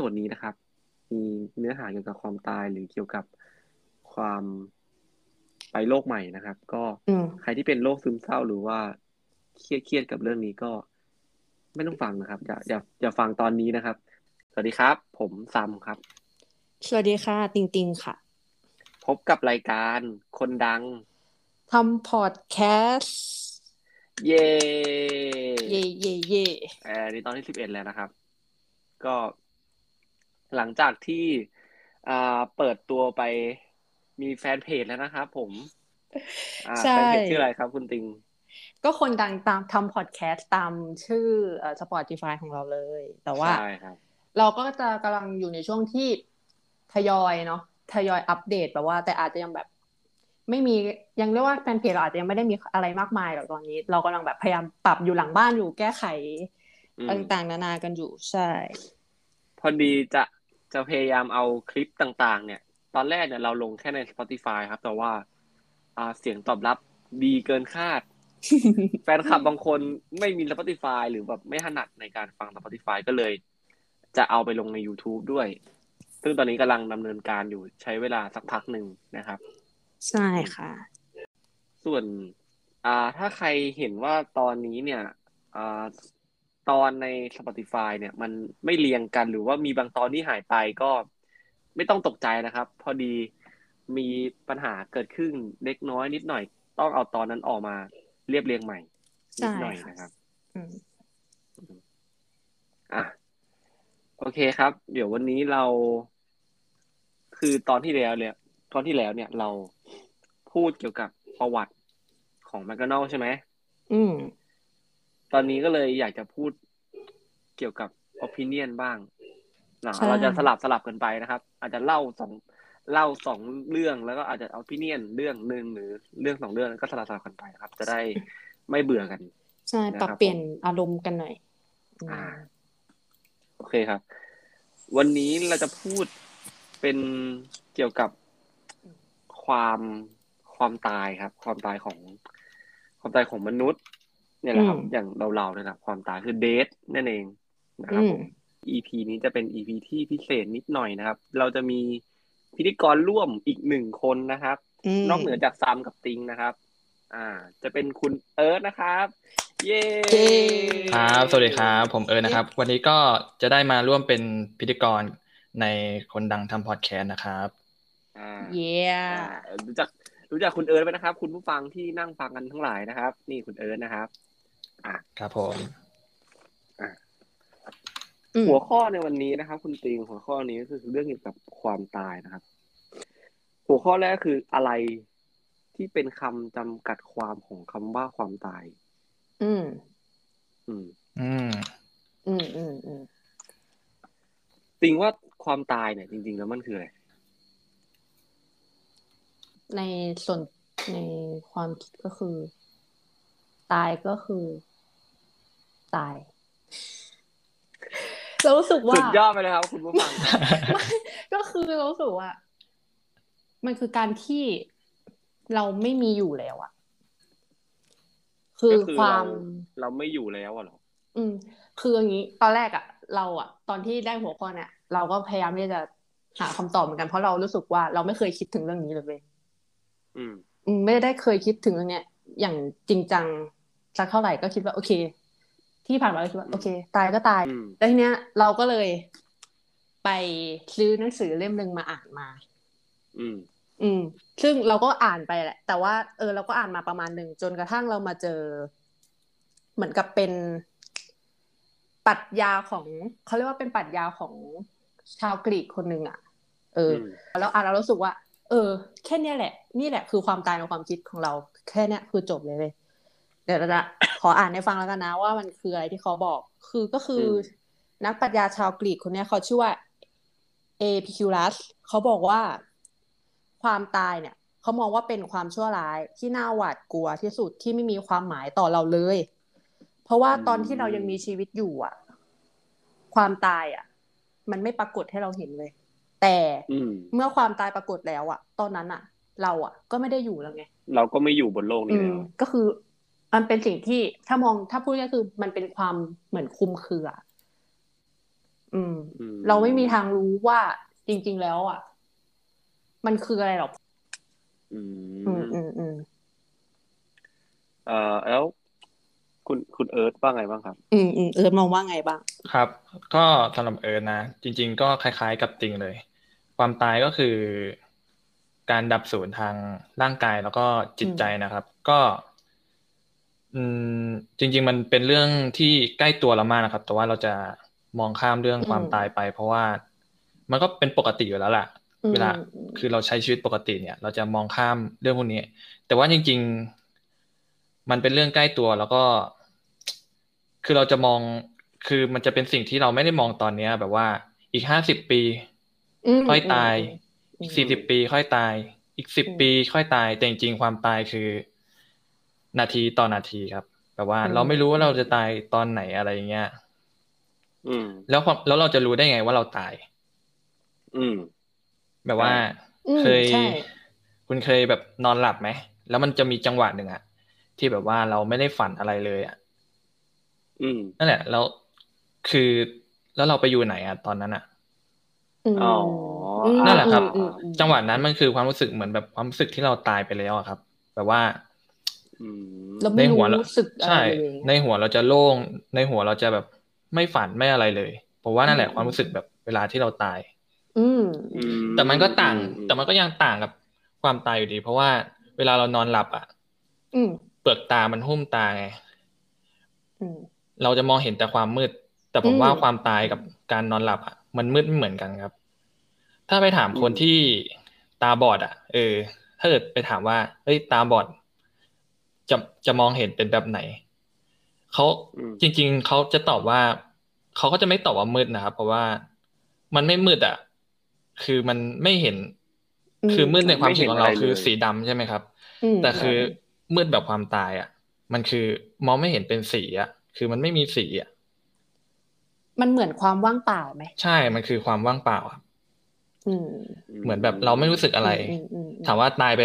ซดนี้นะครับ มีเนื้อหาเกี่ยวกับความตายหรือเกี่ยวกับความไปโลกใหม่นะครับ ก็ใครที่เป็นโรคซึมเศร้าหรือว่าเครียดเครียดกับเรื่องนี้ก็ ไม่ต้องฟังนะครับ อย่าอย่าอย่าฟังตอนนี้นะครับ สวัสดีครับ ผมซัมครับ สวัสดีค่ะ ติงติงค่ะ พบกับรายการคนดังทำพอดแคสต์เย่เย่เย่เย่เออนี่ตอนที่สิบเอ็ดแล้วนะครับ ก็ หลังจากที่อ่าเปิดตัวไปมีแฟนเพจแล้วนะครับผมแฟนเพจชื่ออะไรครับคุณติง ก็คนดังตามทำพอดแคสต์ตามชื่อสปอร์ติฟายของเราเลย แต่ว่าเราก็จะกำลังอยู่ในช่วงที่ทยอยเนาะทยอยอัปเดตแบบว่า แต่อาจจะยังแบบ ไม่มียังเรียกว่าแฟนเพจเราอาจจะยังไม่ได้มีอะไรมากมายหรอกตอนนี้ เรากำลังแบบพยายามปรับอยู่หลังบ้านอยู่แก้ไข ต่างๆ นานากันอยู่ใช่ พอดีจะ จะพยายามเอาคลิปต่างๆ เนี่ย ตอนแรกเนี่ยเราลงแค่ใน Spotify ครับ แต่ว่าอ่าเสียงตอบรับดีเกินคาด แฟนคลับบางคนไม่มี Spotify หรือแบบไม่ถนัดในการฟัง Spotify ก็เลย จะเอาไปลงใน YouTube ด้วย ซึ่งตอนนี้กำลังดำเนินการอยู่ใช้เวลาสักพักหนึ่งนะครับ ใช่ค่ะ ส่วน อ่าถ้าใครเห็นว่าตอนนี้เนี่ยอ่า ตอนใน Spotify เนี่ย มันไม่เรียงกันหรือว่ามีบางตอนที่หายไปก็ไม่ต้องตกใจนะครับ พอดีมีปัญหาเกิดขึ้นเล็กน้อยนิดหน่อย ต้องเอาตอนนั้นออกมาเรียบเรียงใหม่นิดหน่อยนะครับอะโอเคครับ เดี๋ยววันนี้เรา คือตอนที่แล้วเนี่ยตอนที่แล้วเนี่ยเราพูดเกี่ยวกับประวัติของแมคโดนัลใช่ไหมอืม ตอนนี้ก็เลยอยากจะพูดเกี่ยวกับ opinion บ้างเราจะสลับสลับกันไปนะครับ อาจจะเล่าสองเล่าสองเรื่องแล้วก็อาจจะ opinion เรื่องหนึ่งหรือเรื่องสองเรื่องก็สลับสลับกันไปครับ จะได้ไม่เบื่อกัน ใช่ปรับเปลี่ยนอารมณ์กันหน่อยอ่าโอเคครับ วันนี้เราจะพูดเป็นเกี่ยวกับความความตายครับ ความตายของความตายของมนุษย์ เนี่ยแหละครับ อย่างเราๆนะครับความตายคือเดทนั่นเองนะครับผม EP นี้จะเป็น EP ที่พิเศษนิดหน่อยนะครับ เราจะมีพิธีกรร่วมอีกหนึ่งคนนะครับ นอกเหนือจากซามกับติงนะครับ อ่า จะเป็นคุณเอิร์ธนะครับ เย้ครับสวัสดีครับ ผมเอิร์ธนะครับ วันนี้ก็จะได้มาร่วมเป็นพิธีกรในคนดังทำพอดแคสต์นะครับอ่าเย้รู้จักรู้จักคุณเอิร์ธไหมนะครับ คุณผู้ฟังที่นั่งฟังกันทั้งหลายนะครับ นี่คุณเอิร์ธนะครับ อะครับผมหัวข้อในวันนี้นะครับ คุณติงหัวข้อนี้ก็คือเรื่องเกี่ยวกับความตายนะครับ หัวข้อแรกคืออะไรที่เป็นคำจำกัดความของคำว่าความตาย อืม อืม อืม อืมอืมอืมติงว่าความตายเนี่ย จริง ๆ แล้วมันคืออะไร ในส่วนในความคิดก็คือ ตายก็คือ ตายเรารู้สึกว่าสุดยอดไปเลยครับ คุณผู้ฟังก็คือเรารู้สึกว่า มันคือการที่เราไม่มีอยู่แล้วอะคือความเราไม่อยู่แล้วอะหรออืม คืออย่างนี้ ตอนแรกอะเราอะตอนที่ได้หัวข้อเนี่ยเราก็พยายามที่จะหาคำตอบเหมือนกันเพราะเรารู้สึกว่าเราไม่เคยคิดถึงเรื่องนี้เลยเว้ยอืม ไม่ได้เคยคิดถึงเรื่องเนี้ยอย่างจริงจังสักเท่าไหร่ก็คิดว่าโอเค ที่ผ่านมาเราคิดว่าโอเค ตายก็ตายแล้วทีเนี้ย เราก็เลยไปซื้อหนังสือเล่มหนึ่งมาอ่านมา อืม อืม ซึ่งเราก็อ่านไปแหละ แต่ว่าเออเราก็อ่านมาประมาณหนึ่งจนกระทั่งเรามาเจอ เหมือนกับเป็นปรัชญาของเขาเรียกว่าเป็นปรัชญาของชาวกรีกคนหนึ่งอะ เออ แล้วอ่านเรารู้สึกว่า เออ แค่นี้แหละ นี่แหละคือความตายในความคิดของเรา แค่นี้คือจบเลยเลยเดี๋ยวเราจะ ขออ่านให้ฟังแล้วกันนะว่ามันคืออะไรที่เขาบอก คือก็คือ นักปรัชญาชาวกรีกคนนี้เขาชื่อว่าเอพิคิวลัสเขาบอกว่าความตายเนี่ยเขามองว่าเป็นความชั่วร้ายที่น่าหวาดกลัวที่สุดที่ไม่มีความหมายต่อเราเลย เพราะว่าตอนที่เรายังมีชีวิตอยู่อะ ความตายอะ มันไม่ปรากฏให้เราเห็นเลย แต่เมื่อความตายปรากฏแล้วอะ ตอนนั้นอะ เราอะ ก็ไม่ได้อยู่แล้วไงเราก็ไม่อยู่บนโลกนี้แล้วก็คือ มันเป็นสิ่งที่ถ้ามองถ้าพูดก็คือมันเป็นความเหมือนคุมเครืออืมอืมเราไม่มีทางรู้ว่าจริง ๆ แล้ว อะ มันคืออะไรหรอกอือืมมอืมอืมเอ่อแล้วคุณคุณเอิร์ธว่าไงบ้างครับ อืมอืมเออมองว่าไงบ้าง ครับ ก็สำหรับเอิร์ธนะจริง ๆ ก็คล้าย ๆ กับติงเลย ความตายก็คือ การดับสูญทางร่างกายแล้วก็จิตใจนะครับ ก็ อืมจริง ๆ มันเป็นเรื่องที่ใกล้ตัวเรามากนะครับ แต่ว่าเราจะมองข้ามเรื่องความอืมตายไป เพราะว่ามันก็เป็นปกติอยู่แล้วล่ะอืมเวลาคือเราใช้ชีวิตปกติเนี่ย เราจะมองข้ามเรื่องพวกนี้ แต่ว่าจริง ๆ มันเป็นเรื่องใกล้ตัวแล้วก็ คือเราจะมองคือมันจะเป็นสิ่งที่เราไม่ได้มองตอนเนี้ย แบบว่าอีกห้าสิบปีมค่อยตายอืมอีกสี่สิบปี ค่อยตาย อีกสิบอืมปี ค่อยตายแต่จริงๆความตายคือ นาทีต่อนาทีครับแบบว่าอืมเราไม่รู้ว่าเราจะตายตอนไหนอะไรอย่างเงี้ยอืม แล้วความแล้วเราจะรู้ได้ไงว่าเราตาย อืม แบบว่าอืมเคยใช่คุณเคยแบบนอนหลับไหมแล้วมันจะมีจังหวะหนึ่งอะที่แบบว่าเราไม่ได้ฝันอะไรเลยอะอืมนั่นแหละ แล้วคือแล้วเราไปอยู่ไหนอะตอนนั้นอะอืมอ๋ออืมนั่นแหละครับอืมอืมจังหวะนั้นมันคือความรู้สึกเหมือนแบบความรู้สึกที่เราตายไปแล้วอะครับ แบบว่าอืม เราในไม่หัวเรารู้สึกอะไรใช่เลยในหัวเราจะโล่ง ในหัวเราจะแบบไม่ฝันไม่อะไรเลยผมว่านั่นแหละอืมความรู้สึกแบบเวลาที่เราตาย อืมอืมแต่มันก็ต่างอืแต่มันก็ยังต่างกับความตายอยู่ดี เพราะว่าเวลาเรานอนหลับอะอืมเปลือกตามันหุ้มตาไงอืมเราจะมองเห็นแต่ความมืด แต่ผมว่าอืมความตายกับการนอนหลับอะมันมืดไม่เหมือนกันครับ ถ้าไปถามคนที่ตาบอด อะ เออ ถ้าเกิดไปถามว่าเฮ้ยตาบอด จะจะมองเห็นเป็นแบบไหนเขาอืมจริง ๆเขาจะตอบว่าเขาก็จะไม่ตอบว่ามืดนะครับ เพราะว่ามันไม่มืดอะ คือมันไม่เห็นอืมคือมืดในความคิดของเราไม่เห็นอะไรเลยคือสีดำใช่ไหมครับอืมแต่คือมืดแบบความตายอะ มันคือมองไม่เห็นเป็นสีอะ คือมันไม่มีสีอะ มันเหมือนความว่างเปล่าไหม ใช่ มันคือความว่างเปล่าครับอืมเหมือนแบบเราไม่รู้สึกอะไรอืมอืมอืมถามว่าตายไป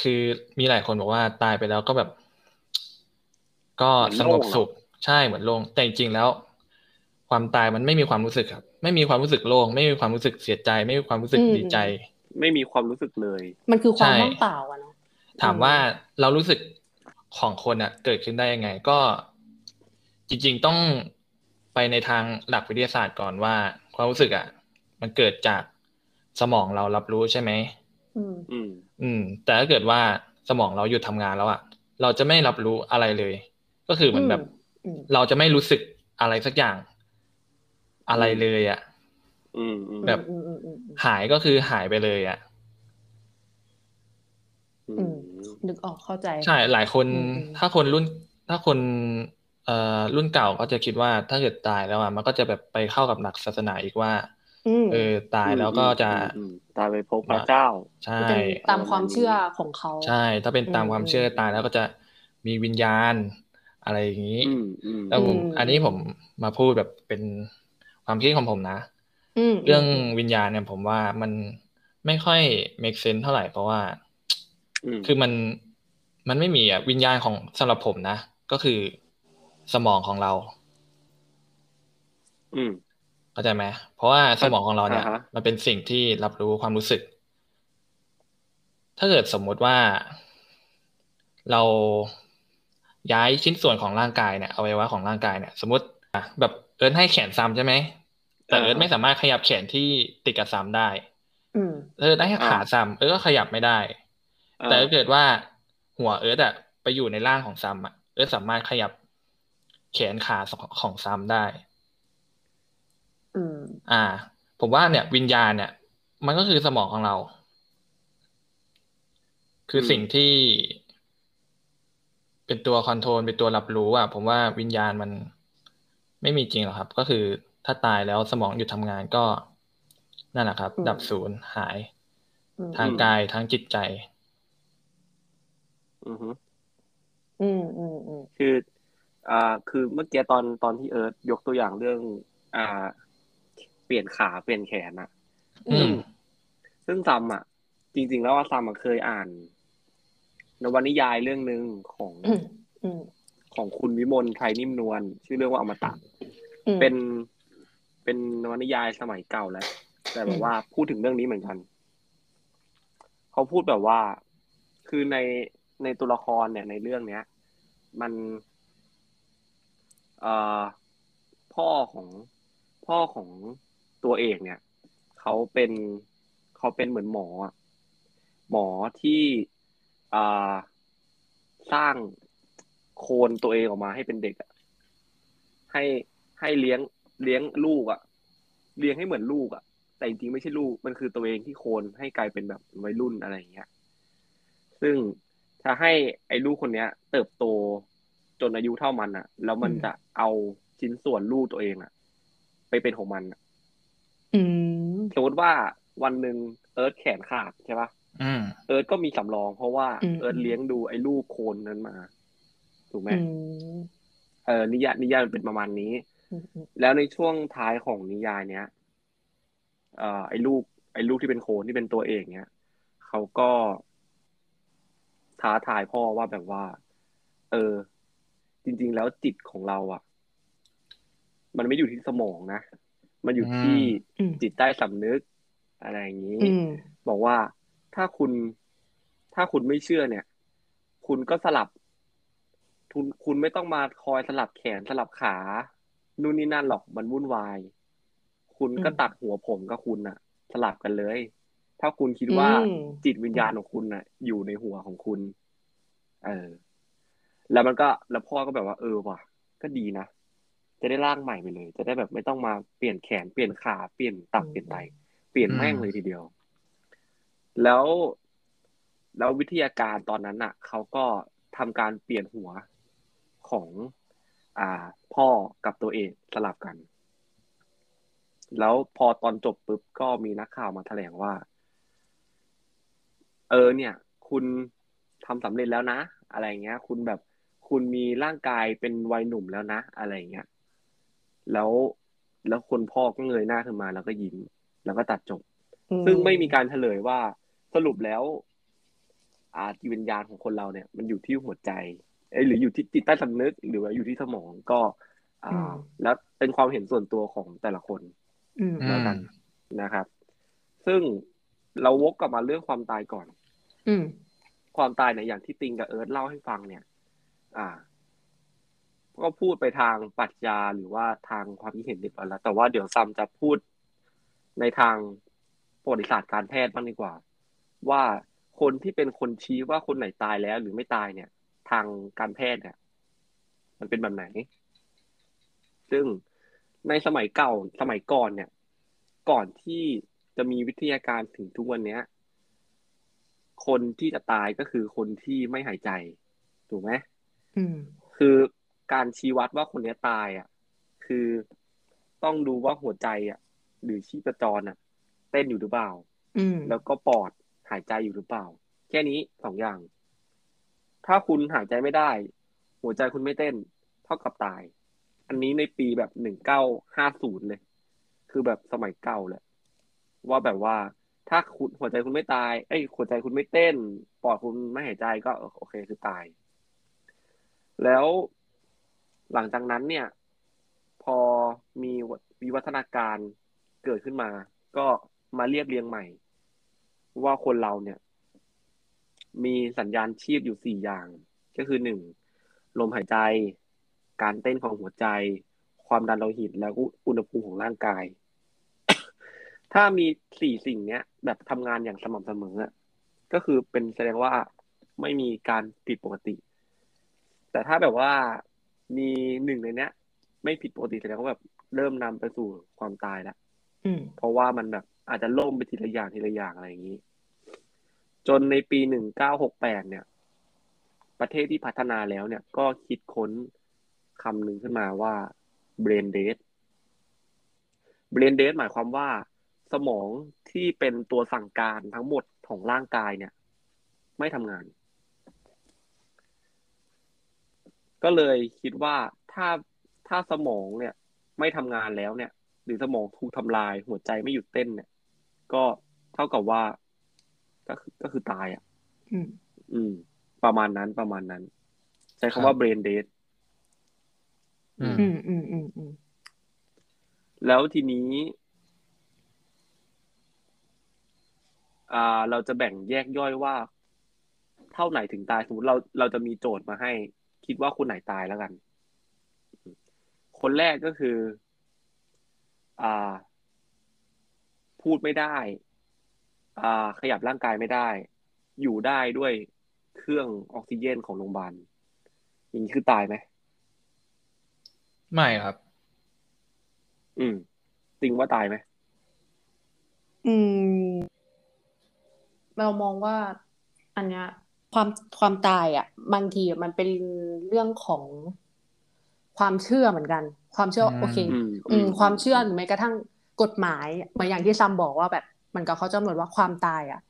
คือมีหลายคนบอกว่าตายไปแล้วก็แบบ ก็สงบสุขใช่เหมือนโล่งแต่จริงๆแล้ว ความตายมันไม่มีความรู้สึกครับ ไม่มีความรู้สึกโล่งไม่มีความรู้สึกเสียใจ ไม่มีความรู้สึกดีใจ ไม่มีความรู้สึกเลย มันคือความใช่ว่างเปล่าอะเนาะถามว่าเรารู้สึกของคนอะเกิดขึ้นได้ยังไง ก็ จริง ๆต้องไปในทางหลักวิทยาศาสตร์ก่อนว่า ความรู้สึกอะมันเกิดจากสมองเรารับรู้ใช่ไหมอืม อืมอืม แต่ถ้าเกิดว่าสมองเราหยุดทำงานแล้วอะเราจะไม่รับรู้อะไรเลย ก็คือเหมือนแบบอืมเราจะไม่รู้สึกอะไรสักอย่าง อะไรเลยอะอืมอืมแบบอืมอืมอืมอืมหายก็คือหายไปเลยอะอือืมมนึกออกเข้าใจ ใช่ หลายคนอืมอืมถ้าคนรุ่น ถ้าคนเอ่อรุ่นเก่าก็จะคิดว่าถ้าเกิดตายแล้วอะมันก็จะแบบไปเข้ากับหลักศาสนาอีกว่าอืม เออตายแล้วก็จะอืมตายไปพบพระเจ้า ใช่เป็นตามความเชื่อของเขา ใช่ ถ้าเป็นตามอืมความเชื่ออืมตายแล้วก็จะมีวิญญาณอะไรอย่างนี้อืมอืมแล้วผมอืมอันนี้ผมมาพูดแบบเป็นความคิดของผมนะอืมเรื่องวิญญาณเนี่ยผมว่ามันไม่ค่อย make sense เท่าไหร่เพราะว่าอืมคือมันมันไม่มีอะวิญญาณของสำหรับผมนะ ก็คือสมองของเราอืม เข้าใจไหมเพราะว่าสมองของเราเนี่ยอ่าฮะมันเป็นสิ่งที่รับรู้ความรู้สึก ถ้าเกิดสมมุติว่าเราย้ายชิ้นส่วนของร่างกายเนี่ยอวัยวะของร่างกายเนี่ย สมมติอะแบบเอิร์ธให้แขนซ้ำใช่ไหมแต่เอิร์ธไม่สามารถขยับแขนที่ติดกับซ้ำได้อืมเอิร์ธได้แค่ขาซ้ำเอิร์ธก็ขยับไม่ได้ แต่ถ้าเกิดว่าหัวเอิร์ธอะไปอยู่ในร่างของซัมอะเอิร์ธสามารถขยับแขนขาของซัมได้ อืมอ่า ผมว่าเนี่ย วิญญาณเนี่ย มันก็คือสมองของเรา คือสิ่งที่ เป็นตัวคอนโทรลเป็นตัวรับรู้อะผมว่าวิญญาณมันไม่มีจริงหรอกครับ ก็คือถ้าตายแล้วสมองหยุดทำงานก็นั่นแหละครับอืมดับศูนย์หายอืมทางกายทั้งจิตใจ อือฮึอืมอืมอืมคือ อ่า คือเมื่อกี้ตอนตอนที่เอิร์ธยกตัวอย่างเรื่อง อ่า เปลี่ยนขาเปลี่ยนแขนอะอืม ซึ่งซัมอะจริง ๆ แล้วว่าซัมอะเคยอ่านนวนิยายเรื่องหนึ่งของอืมอืมของคุณวิมลไพรนิ่มนวลชื่อเรื่องว่าอมตะอืมเป็นเป็นนวนิยายสมัยเก่าแล้ว แต่แบบว่าพูดถึงเรื่องนี้เหมือนกัน เขาพูดแบบว่า คือในในตัวละครเนี่ยในเรื่องเนี้ย มันเอ่อพ่อของพ่อของ ตัวเอกเนี่ยเขาเป็นเขาเป็นเหมือนหมออะหมอที่อ่าสร้างโคลนตัวเองออกมาให้เป็นเด็กอะให้ให้เลี้ยงเลี้ยงลูกอะเลี้ยงให้เหมือนลูกอะแต่จริงๆไม่ใช่ลูกมันคือตัวเองที่โคลนให้กลายเป็นแบบวัยรุ่นอะไรอย่างเงี้ย ซึ่งถ้าให้ไอ้ลูกคนเนี้ย เติบโตจนอายุเท่ามันอะแล้วมันอืมจะเอาชิ้นส่วนลูกตัวเองอะไปเป็นของมันอะอืม สมมติว่าวันหนึ่งเอิร์ธแขนขาดใช่ปะอืมเอิร์ธก็มีสำรอง เพราะว่าอืมเอิร์ธเลี้ยงดูไอ้ลูกโคลนนั้นมา ถูกไหมอืมเออนิยายนิยายมันเป็นประมาณนี้อืมอืมแล้วในช่วงท้ายของนิยายเนี้ยเอ่อไอ้ลูก ไอ้ลูกที่เป็นโคลนที่เป็นตัวเอกเนี้ยเขาก็ท้าทายพ่อว่าแบบว่า เออ จริง ๆ แล้วจิตของเรา อะ มันไม่อยู่ที่สมองนะ มันอยู่ที่อืมจิตใต้สำนึก อะไรอย่างนี้อืมบอกว่าถ้าคุณ ถ้าคุณไม่เชื่อเนี่ย คุณก็สลับ คุณคุณไม่ต้องมาคอยสลับแขนสลับขา นู่นนี่นั่นหรอกมันวุ่นวาย คุณก็อืมตัดหัวผมกับคุณน่ะสลับกันเลย ถ้าคุณคิดว่าอืมจิตวิญญาณของคุณน่ะอยู่ในหัวของคุณ เออ แล้วมันก็แล้วพ่อก็แบบว่า เออว่ะ ก็ดีนะ จะได้ร่างใหม่ไปเลย จะได้แบบไม่ต้องมาเปลี่ยนแขนเปลี่ยนขาเปลี่ยนตับเปลี่ยนไตเปลี่ยนแม่งเลยทีเดียว แล้วแล้ววิทยาการตอนนั้นน่ะเขาก็ทำการเปลี่ยนหัวของ อ่า พ่อกับตัวเอกสลับกัน แล้วพอตอนจบปุ๊บก็มีนักข่าวมาแถลงว่า เออ เนี่ย คุณทำสำเร็จแล้วนะ อะไรเงี้ย คุณแบบคุณมีร่างกายเป็นวัยหนุ่มแล้วนะ อะไรเงี้ย แล้วแล้วคนพ่อก็เงยหน้าขึ้นมาแล้วก็ยิ้ม แล้วก็ตัดจบ ซึ่งไม่มีการเฉลยว่าสรุปแล้ว อาจิตวิญญาณของคนเราเนี่ย มันอยู่ที่หัวใจเอ้ยหรืออยู่ที่จิตใต้สำนึก หรือว่าอยู่ที่สมองก็ อ่าอืมแล้วเป็นความเห็นส่วนตัวของแต่ละคนอืมอืแล้วมกันนะครับ ซึ่งเราวกกลับมาเรื่องความตายก่อน อืมความตายเนี่ยอย่างที่ติงกับเอิร์ธเล่าให้ฟังเนี่ย อ่า ก็พูดไปทางปรัชญาหรือว่าทางความคิดเห็นเรียบร้อยแล้วแต่ว่าเดี๋ยวซัมจะพูดในทางประวัติศาสตร์การแพทย์บ้างดีกว่า ว่าคนที่เป็นคนชี้ว่าคนไหนตายแล้วหรือไม่ตายเนี่ย ทางการแพทย์เนี่ย มันเป็นแบบไหน ซึ่งในสมัยเก่าสมัยก่อนเนี่ย ก่อนที่จะมีวิทยาการถึงทุกวันเนี้ย คนที่จะตายก็คือคนที่ไม่หายใจ ถูกไหมอืมคือ การชี้วัดว่าคนเนี้ยตายอะ คือต้องดูว่าหัวใจอะ หรือชีพจรอะ เต้นอยู่หรือเปล่าอืมแล้วก็ปอดหายใจอยู่หรือเปล่า แค่นี้สองอย่าง ถ้าคุณหายใจไม่ได้ หัวใจคุณไม่เต้น เท่ากับตาย อันนี้ในปีแบบหนึ่งเก้าห้าศูนย์เลย คือแบบสมัยเก่าแหละว่าแบบว่าถ้าคุณหัวใจคุณไม่ตาย เอ้ยหัวใจคุณไม่เต้น ปอดคุณไม่หายใจก็โอเคคือตาย แล้ว หลังจากนั้นเนี่ย พอมีวิวัฒนาการเกิดขึ้นมา ก็มาเรียบเรียงใหม่ ว่าคนเราเนี่ย มีสัญญาณชีพอยู่สี่อย่าง ก็คือหนึ่งลมหายใจ การเต้นของหัวใจ ความดันโลหิตแล้วก็อุณหภูมิของร่างกาย ถ้ามีสี่สิ่งเนี้ย แบบทำงานอย่างสม่ำเสมอก็คือเป็นแสดงว่าไม่มีการผิดปกติ แต่ถ้าแบบว่า มีหนึ่งในเนี้ย ไม่ผิดปกติแสดงว่าแบบเริ่มนำไปสู่ความตายแล้วอืมเพราะว่ามันแบบอาจจะล่มไปทีละอย่างทีละอย่างอะไรอย่างนี้ จนในปีหนึ่งเก้าหกแปดเนี่ย ประเทศที่พัฒนาแล้วเนี่ย ก็คิดค้นคำหนึ่งขึ้นมาว่า brain dead brain dead หมายความว่า สมองที่เป็นตัวสั่งการทั้งหมดของร่างกายเนี่ย ไม่ทำงาน ก็เลยคิดว่าถ้าถ้าสมองเนี่ย ไม่ทำงานแล้วเนี่ย หรือสมองถูกทำลายหัวใจไม่หยุดเต้นเนี่ย ก็เท่ากับว่า ก็คือก็คือตายอะอืมอืมประมาณนั้นประมาณนั้น ใช้ครัคำบว่า brain dead อืมอืมอืมอืมอืมแล้วทีนี้ อ่า เราจะแบ่งแยกย่อยว่า เท่าไหนถึงตายสมมติเราเราจะมีโจทย์มาให้ คิดว่าคนไหนตายแล้วกัน คนแรกก็คือ อ่า พูดไม่ได้ อ่า ขยับร่างกายไม่ได้ อยู่ได้ด้วยเครื่องออกซิเจนของโรงพยาบาลอย่างนี้คือตายไหมไม่ครับ อืมจริงว่าตายไหมอืม เรามองว่าอันเนี้ย ความความตายอะ บางทีมันเป็นเรื่องของความเชื่อเหมือนกัน ความเชื่ออืมโอเคอืมอืมความเชื่อหรือแม้กระทั่งกฎหมายเหมือนอย่างที่ซัมบอกว่าแบบ มันก็เขาจะกำหนดว่าความตายอะ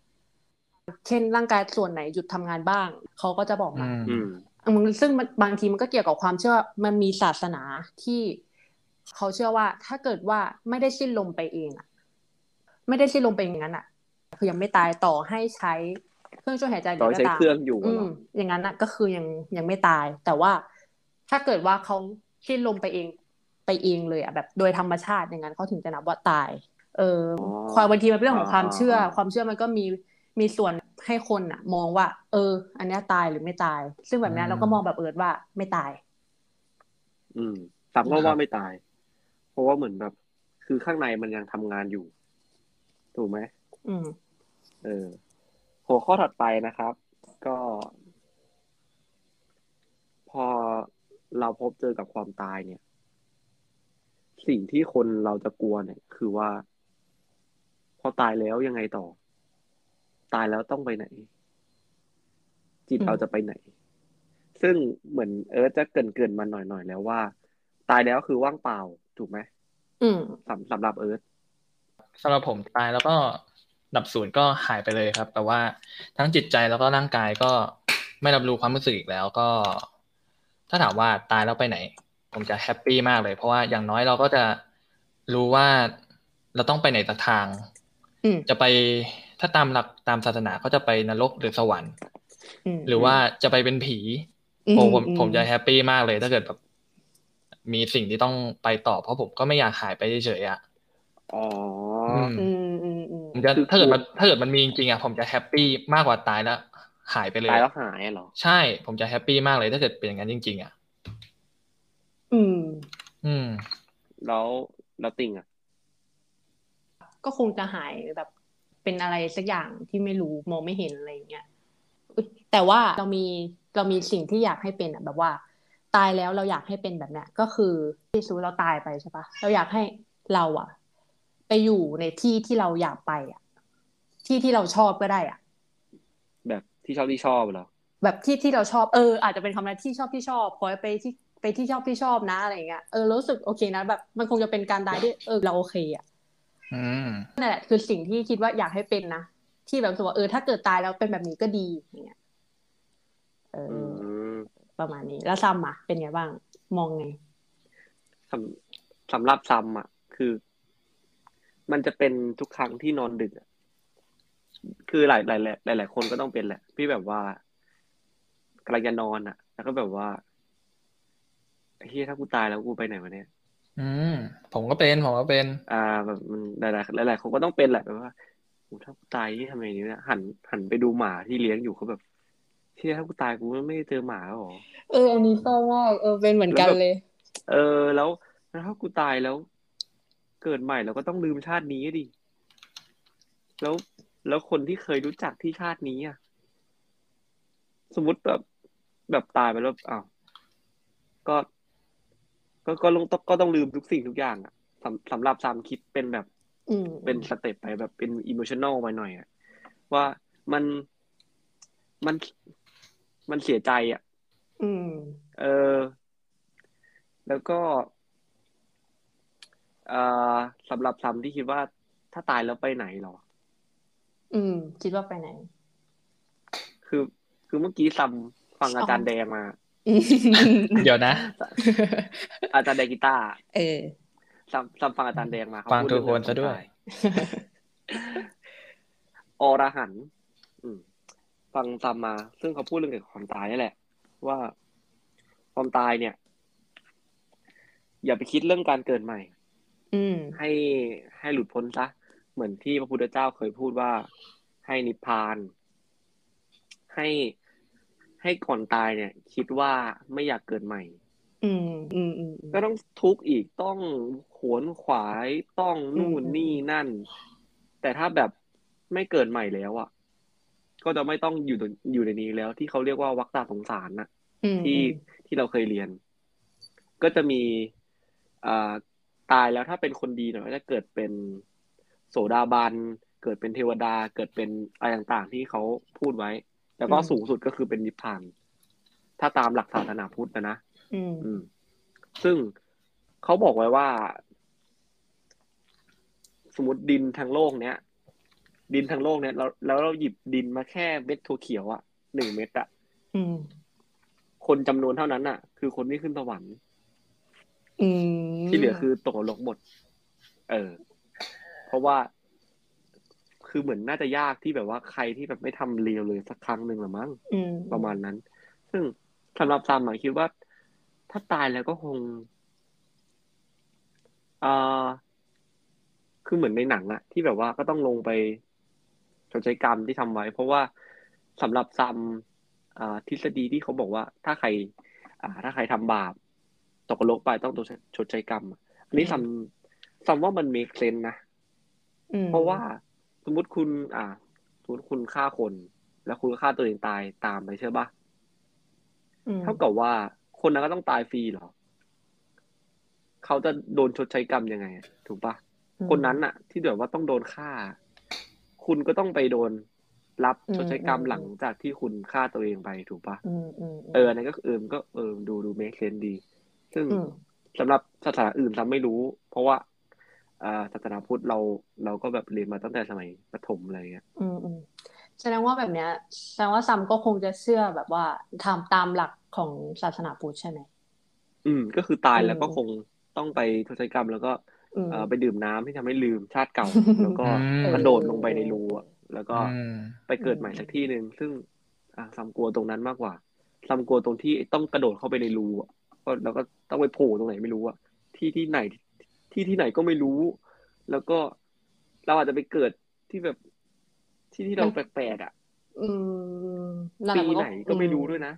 เช่นร่างกายส่วนไหนหยุดทำงานบ้างเขาก็จะบอกอืมามอืมอืมซึ่งมันบางทีมันก็เกี่ยวกับความเชื่อมันมีศาสนาที่เขาเชื่อว่า ถ้าเกิดว่าไม่ได้สิ้นลมไปเองอะไม่ได้สิ้นลมไปอย่างนั้นอะคือยังไม่ตายต่อให้ใช้ เครื่องช่วยหายใจหรืต่ออให้ก็ใช้ตามเครื่องอยู่อะอืเหรมออย่างนั้นอะก็คือยังยังไม่ตาย แต่ว่าถ้าเกิดว่าเขาสิ้นลมไปเองไปเองเลยอะแบบโดยธรรมชาติอย่างนั้นเขาถึงจะนับว่าตาย เออออความบางทีมันเป็นเรื่องของความเชื่ออ่าอ่าความเชื่อมันก็มีมีส่วนให้คนอะมองว่า เออ อันเนี้ยตายหรือไม่ตาย ซึ่งแบบเนี้ยอืมเราก็มองแบบเอิร์ดว่าไม่ตาย อืมสามก็ครัว่าบไม่ตาย เพราะว่าเหมือนแบบ คือข้างในมันยังทำงานอยู่ ถูกไหมอืม เออ หัวข้อถัดไปนะครับ ก็ พอเราพบเจอกับความตายเนี่ย สิ่งที่คนเราจะกลัวเนี่ย คือว่า พอตายแล้วยังไงต่อ ตายแล้วต้องไปไหน จิตอืมเราจะไปไหน ซึ่งเหมือนเอิร์ธจะเกรินเกินๆมาหน่อยๆแล้วว่า ตายแล้วคือว่างเปล่า ถูกไหมอืมสำสำหรับเอิร์ธสำหรับผมตายแล้วก็ ดับศูนย์ก็หายไปเลยครับ แต่ว่าทั้งจิตใจแล้วก็ร่างกายก็ไม่รับรู้ความรู้สึกอีกแล้วก็ ถ้าถามว่าตายแล้วไปไหน ผมจะ happy มากเลย เพราะว่าอย่างน้อยเราก็จะรู้ว่าเราต้องไปไหนสักทางอืมจะไปถ้าตามหลักตามศาสนาก็จะไปนรกหรือสวรรค์อืมหรือว่าจะไปเป็นผีอืมโอ้ผมอืมผมจะ happy มากเลย ถ้าเกิดแบบมีสิ่งที่ต้องไปต่อเพราะผมก็ไม่อยากหายไปเฉยๆอะอ๋ อออืมอืมอืมอืมผมจะคือถ้าเกิดมันถ้าเกิดมันมีจริงๆอะผมจะ happy มากกว่าตายแล้วหายไปเลยตายแล้วหายเหรอ ใช่ ผมจะ happy มากเลยถ้าเกิดเป็นอย่างนั้นจริง ๆ อะ อืม อืม แล้วแล้วติงอะ ก็คงจะหายแบบเป็นอะไรสักอย่างที่ไม่รู้มองไม่เห็นอะไรอย่างเงี้ยอุ๊ยแต่ว่าเรามีเรามีสิ่งที่อยากให้เป็นอะ แบบว่า ตายแล้วเราอยากให้เป็นแบบเนี้ยก็คือที่สูเราตายไปใช่ปะเราอยากให้เราอะ ไปอยู่ในที่ที่เราอยากไปอะ ที่ที่เราชอบก็ได้อะ แบบที่ชอบที่ชอบเหรอแบบที่ที่เราชอบเอออาจจะเป็นคำนั้นที่ชอบที่ชอบขอให้ไปที่ไปที่ชอบที่ชอบนะอะไรอย่างเงี้ยเออรู้สึกโอเคนะแบบมันคงจะเป็นการตายที่เออเราโอเคอะอืมนั่นแหละคือสิ่งที่คิดว่าอยากให้เป็นนะที่แบบรู้สึกว่าเออถ้าเกิดตายแล้วเป็นแบบนี้ก็ดีอย่างเงี้ยเอออือมประมาณนี้ แล้วซัมอะเป็นไงบ้าง มองไงสำสำหรับซัมอะ คือ มันจะเป็นทุกครั้งที่นอนดึกอะคือหลายหลายหลายหลายหลายคนก็ต้องเป็นแหละ พี่แบบว่ากำลังจะนอนอะ แล้วก็แบบว่าเฮียถ้ากูตายแล้วกูไปไหนวะเนี่ย อืมผมก็เป็นผมก็เป็น อ่า แบบมันหลายหลายหลายๆคนก็ต้องเป็นแหละแบบว่าโหถ้ากูตายนี่ทำไงดีเนี่ยหันหันไปดูหมาที่เลี้ยงอยู่เขาแบบเฮียถ้ากูตายกูไม่ได้เจอหมาแล้วเหรอเอออันนี้เศร้ามากเออเป็นเหมือนกันเลย เออแล้วแล้วถ้ากูตายแล้ว เกิดใหม่เราก็ต้องลืมชาตินี้อะดิ แล้วแล้วคนที่เคยรู้จักที่ชาตินี้อะ สมมติแบบแบบตายไปแล้วอ้าวก็ ก็ก็ลงก็ต้องลืมทุกสิ่งทุกอย่างอะสำสำหรับซัมคิดเป็นแบบอืมเป็น step ไปแบบเป็นอิโมชัน a ลไปหน่อยอะว่ามันมันมันเสียใจอะ อืม เออ แล้วก็ เอ่อสำหรับซัมที่คิดว่าถ้าตายแล้วไปไหนหรอ อืม คิดว่าไปไหน คือ คือเมื่อกี้ซัมฟังอาจารย์แดงมาอืมเดี๋ยวนะ อาจารย์แดงกีตาร์เออซัมซัมฟังอาจารย์แดงมาเขาฟังพูดทุกเรื่องคนซะด้วยอรหันต์อืมฟังซัมมา ซึ่งเขาพูดเรื่องเกี่ยวกับความตายนี่แหละ ว่าความตายเนี่ย อย่าไปคิดเรื่องการเกิดใหม่ออืม ให้ให้หลุดพ้นซะ เหมือนที่พระพุทธเจ้าเคยพูดว่าให้นิพพาน ให้ให้ก่อนตายเนี่ย คิดว่าไม่อยากเกิดใหม่ อืมอืมอืมก็ต้องทุกข์อีกต้องขวนขวายต้องนู่นอืมนี่นั่น แต่ถ้าแบบไม่เกิดใหม่แล้วอะ ก็จะไม่ต้องอยู่ตรงอยู่ในนี้แล้ว ที่เขาเรียกว่าวัฏฏะสงสารน่ะอืมที่ที่เราเคยเรียน ก็จะมีอ่า ตายแล้วถ้าเป็นคนดีหน่อยก็จะเกิดเป็นโสดาบันเกิดเป็นเทวดาเกิดเป็นอะไรต่างๆที่เขาพูดไว้ แล้วก็สูงสุดก็คือเป็นนิพพาน ถ้าตามหลักศาสนาพุทธนะนะอืมอืมซึ่งเขาบอกไว้ว่า สมมติดินทั้งโลกเนี้ยดินทั้งโลกเนี้ยแล้วแล้วเราหยิบดินมาแค่เม็ดถั่วเขียวอะหนึ่งเม็ดอะอืมคนจำนวนเท่านั้นอะคือคนที่ขึ้นสวรรค์อืม ที่เหลือคือตกนรกหมด เออ เพราะว่า คือเหมือนน่าจะยากที่แบบว่าใครที่แบบไม่ทำเรียวเลยสักครั้งหนึ่งหรือมั้งอืมประมาณนั้น ซึ่งสำหรับซามหมายคิดว่า ถ้าตายแล้วก็คงอ่าคือเหมือนในหนังอะที่แบบว่าก็ต้องลงไปชดใช้กรรมที่ทำไว้ เพราะว่าสำหรับซัมอ่าทฤษฎีที่เขาบอกว่า ถ้าใคร อ่า ถ้าใครทำบาป ตกนรกไปต้องตัวชดใช้กรรมอะอันนี้ซัมซัมว่ามัน make sense นะอืมเพราะว่าสมมติคุณ อ่าสมมติคุณฆ่าคน แล้วคุณก็ฆ่าตัวเองตายตามไปใช่ปะอืมเท่ากับว่าคนนั้นก็ต้องตายฟรีเหรอ เขาจะโดนชดใช้กรรมยังไงอะถูกปะคนนั้นน่ะที่แบบว่าต้องโดนฆ่า คุณก็ต้องไปโดนรับชดใช้กรรมหลังจากที่คุณฆ่าตัวเองไปถูกปะอืมอืมเอออันนั้นก็เออมันก็เออดูดูเมคเซนดี ซึ่งอืมสำหรับศาสนาอื่นเราไม่รู้ เพราะว่าอ่าศาสนาพุทธเราเราก็แบบเรียนมาตั้งแต่สมัยประถมอะไรเงี้ยอืมอืมแสดงว่าแบบเนี้ยแสดงว่าซัมก็คงจะเชื่อแบบว่าทำตามหลักของศาสนาพุทธใช่ไหมอืม ก็คือตายแล้วอืมก็คงต้องไปชดใช้กรรม แล้วก็อืมเอ่อไปดื่มน้ำที่ทำให้ลืมชาติเก่า แล้วก็อืมกระโดดลงไปในรูอะแล้วก็อืมไปเกิดใหม่สักที่หนึ่งซึ่งอ่าซัมกลัวตรงนั้นมากกว่าซัมกลัวตรงที่ต้องกระโดดเข้าไปในรูอะ ก็แล้วก็ต้องไปโผล่ตรงไหนไม่รู้อะที่ที่ไหนที่ที่ไหนก็ไม่รู้ แล้วก็เราอาจจะไปเกิดที่แบบที่ที่เราแปลกๆอะอืมนั่นแหปีละมันไหนก็ไม่รู้ด้วยนะ